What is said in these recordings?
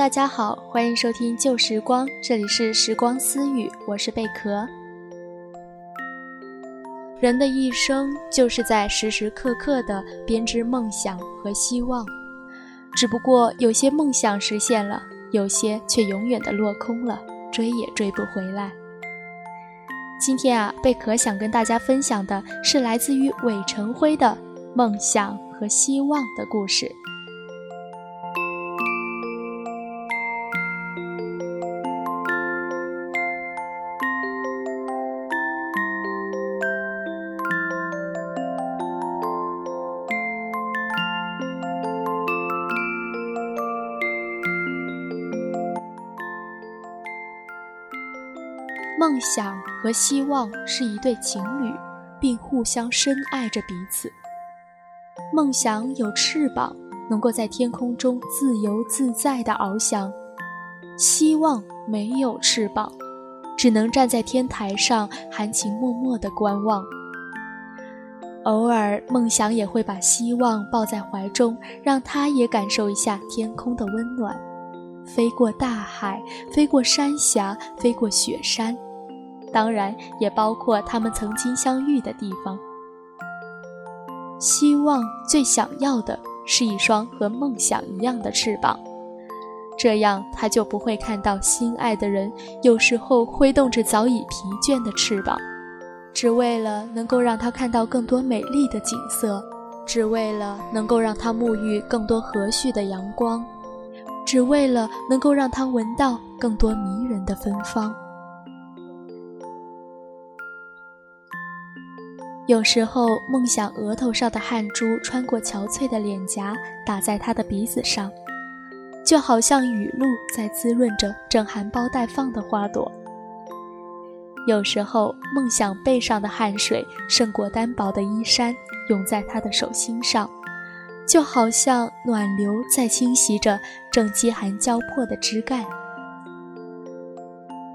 大家好，欢迎收听旧时光，这里是时光私语，我是贝壳。人的一生就是在时时刻刻的编织梦想和希望，只不过有些梦想实现了，有些却永远的落空了，追也追不回来。今天啊，贝壳想跟大家分享的是来自于韦成辉的梦想和希望的故事。梦想和希望是一对情侣，并互相深爱着彼此。梦想有翅膀，能够在天空中自由自在地翱翔；希望没有翅膀，只能站在天台上含情脉脉地观望。偶尔，梦想也会把希望抱在怀中，让他也感受一下天空的温暖，飞过大海，飞过山峡，飞过雪山。当然，也包括他们曾经相遇的地方。希望最想要的是一双和梦想一样的翅膀，这样他就不会看到心爱的人有时候挥动着早已疲倦的翅膀，只为了能够让他看到更多美丽的景色，只为了能够让他沐浴更多和煦的阳光，只为了能够让他闻到更多迷人的芬芳。有时候，梦想额头上的汗珠穿过憔悴的脸颊，打在他的鼻子上，就好像雨露在滋润着正含苞待放的花朵。有时候，梦想背上的汗水胜过单薄的衣衫，涌在他的手心上，就好像暖流在侵袭着正饥寒交迫的枝干。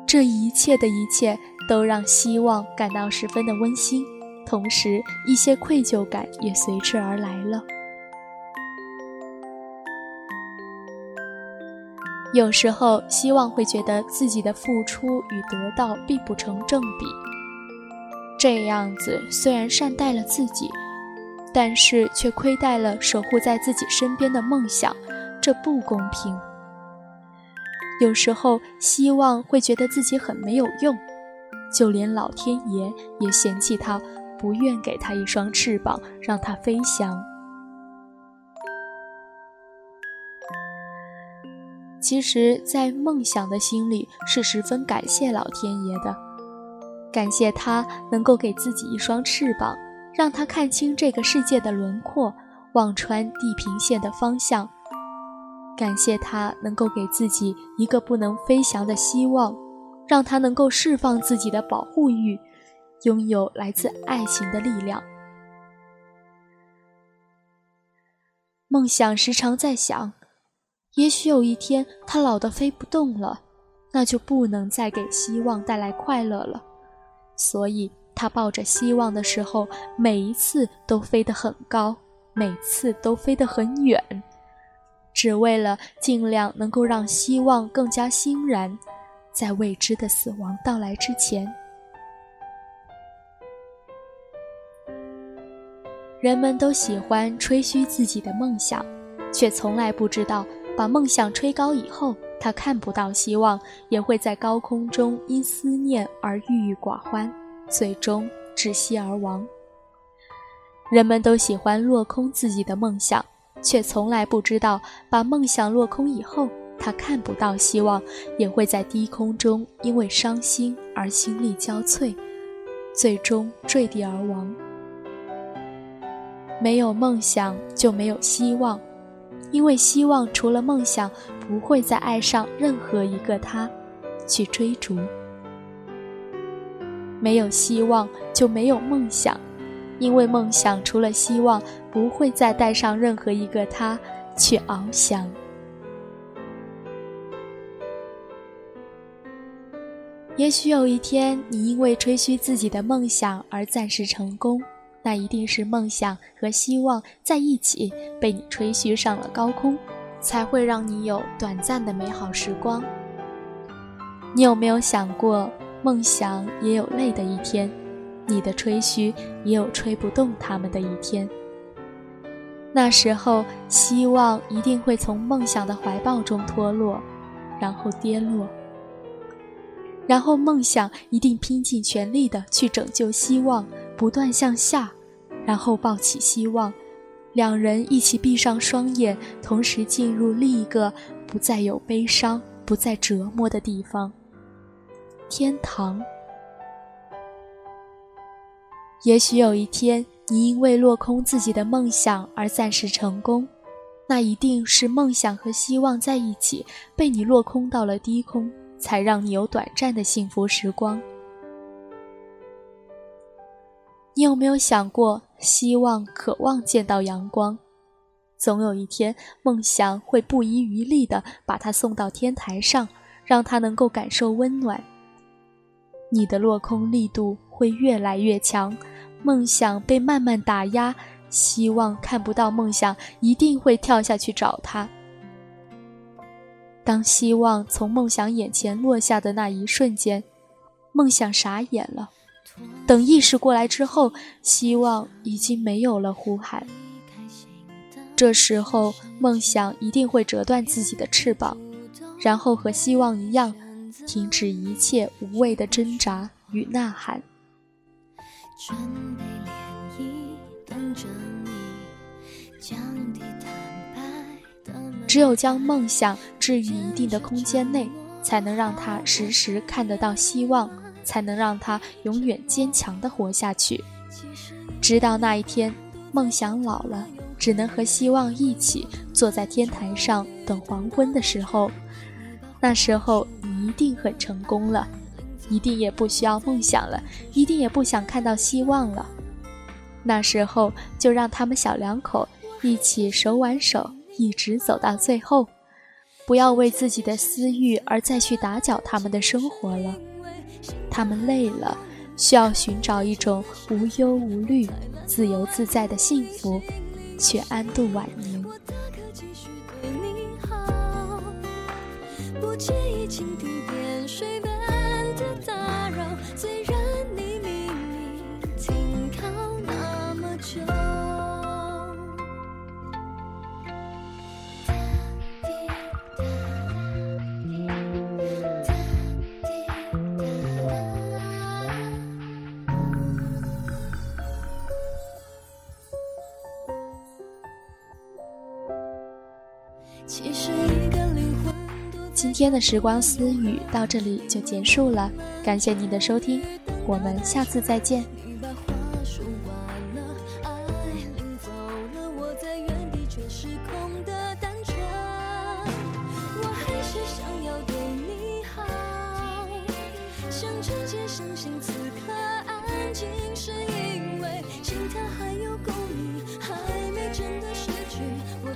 这一切的一切，都让希望感到十分的温馨。同时，一些愧疚感也随之而来了。有时候，希望会觉得自己的付出与得到并不成正比。这样子虽然善待了自己，但是却亏待了守护在自己身边的梦想，这不公平。有时候，希望会觉得自己很没有用，就连老天爷也嫌弃他。不愿给他一双翅膀，让他飞翔。其实，在梦想的心里是十分感谢老天爷的，感谢他能够给自己一双翅膀，让他看清这个世界的轮廓，望穿地平线的方向。感谢他能够给自己一个不能飞翔的希望，让他能够释放自己的保护欲。拥有来自爱情的力量。梦想时常在想，也许有一天他老得飞不动了，那就不能再给希望带来快乐了。所以，他抱着希望的时候，每一次都飞得很高，每次都飞得很远，只为了尽量能够让希望更加欣然，在未知的死亡到来之前。人们都喜欢吹嘘自己的梦想，却从来不知道，把梦想吹高以后，他看不到希望，也会在高空中因思念而郁郁寡欢，最终窒息而亡。人们都喜欢落空自己的梦想，却从来不知道，把梦想落空以后，他看不到希望，也会在低空中因为伤心而心力交瘁，最终坠地而亡。没有梦想就没有希望，因为希望除了梦想，不会再爱上任何一个他，去追逐。没有希望就没有梦想，因为梦想除了希望，不会再带上任何一个他，去翱翔。也许有一天，你因为吹嘘自己的梦想而暂时成功。那一定是梦想和希望在一起，被你吹嘘上了高空，才会让你有短暂的美好时光。你有没有想过，梦想也有累的一天，你的吹嘘也有吹不动他们的一天。那时候，希望一定会从梦想的怀抱中脱落，然后跌落。然后，梦想一定拼尽全力的去拯救希望，不断向下，然后抱起希望，两人一起闭上双眼，同时进入另一个不再有悲伤、不再折磨的地方——天堂。也许有一天，你因为落空自己的梦想而暂时成功，那一定是梦想和希望在一起，被你落空到了低空。才让你有短暂的幸福时光。你有没有想过，希望、渴望见到阳光？总有一天，梦想会不遗余力地把它送到天台上，让他能够感受温暖。你的落空力度会越来越强，梦想被慢慢打压，希望看不到梦想，一定会跳下去找他。当希望从梦想眼前落下的那一瞬间，梦想傻眼了。等意识过来之后，希望已经没有了呼喊。这时候，梦想一定会折断自己的翅膀，然后和希望一样，停止一切无谓的挣扎与呐喊。准备涟漪，等着你，降低只有将梦想置于一定的空间内，才能让他时时看得到希望，才能让他永远坚强地活下去。直到那一天，梦想老了，只能和希望一起坐在天台上等黄昏的时候，那时候你一定很成功了，一定也不需要梦想了，一定也不想看到希望了。那时候就让他们小两口一起手挽手。一直走到最后，不要为自己的私欲而再去打搅他们的生活了。他们累了，需要寻找一种无忧无虑、自由自在的幸福，去安度晚年。不介意蜻蜓点水天的时光私语到这里就结束了，感谢您的收听，我们下次再见。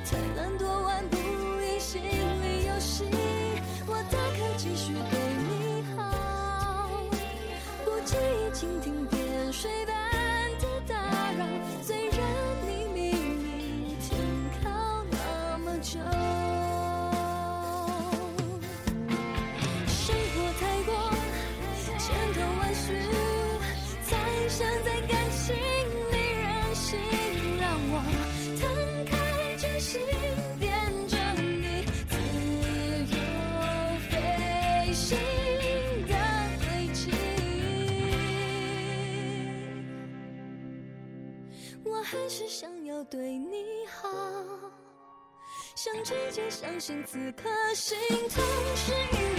才懒惰，玩不赢心理游戏起蜻蜓点水般的打扰，虽然你明明停靠那么久。生活太过千头万绪，才想在感情里任性，让我摊开真心。变着你自由飞行。对你好，想直接相信此刻心痛是因为。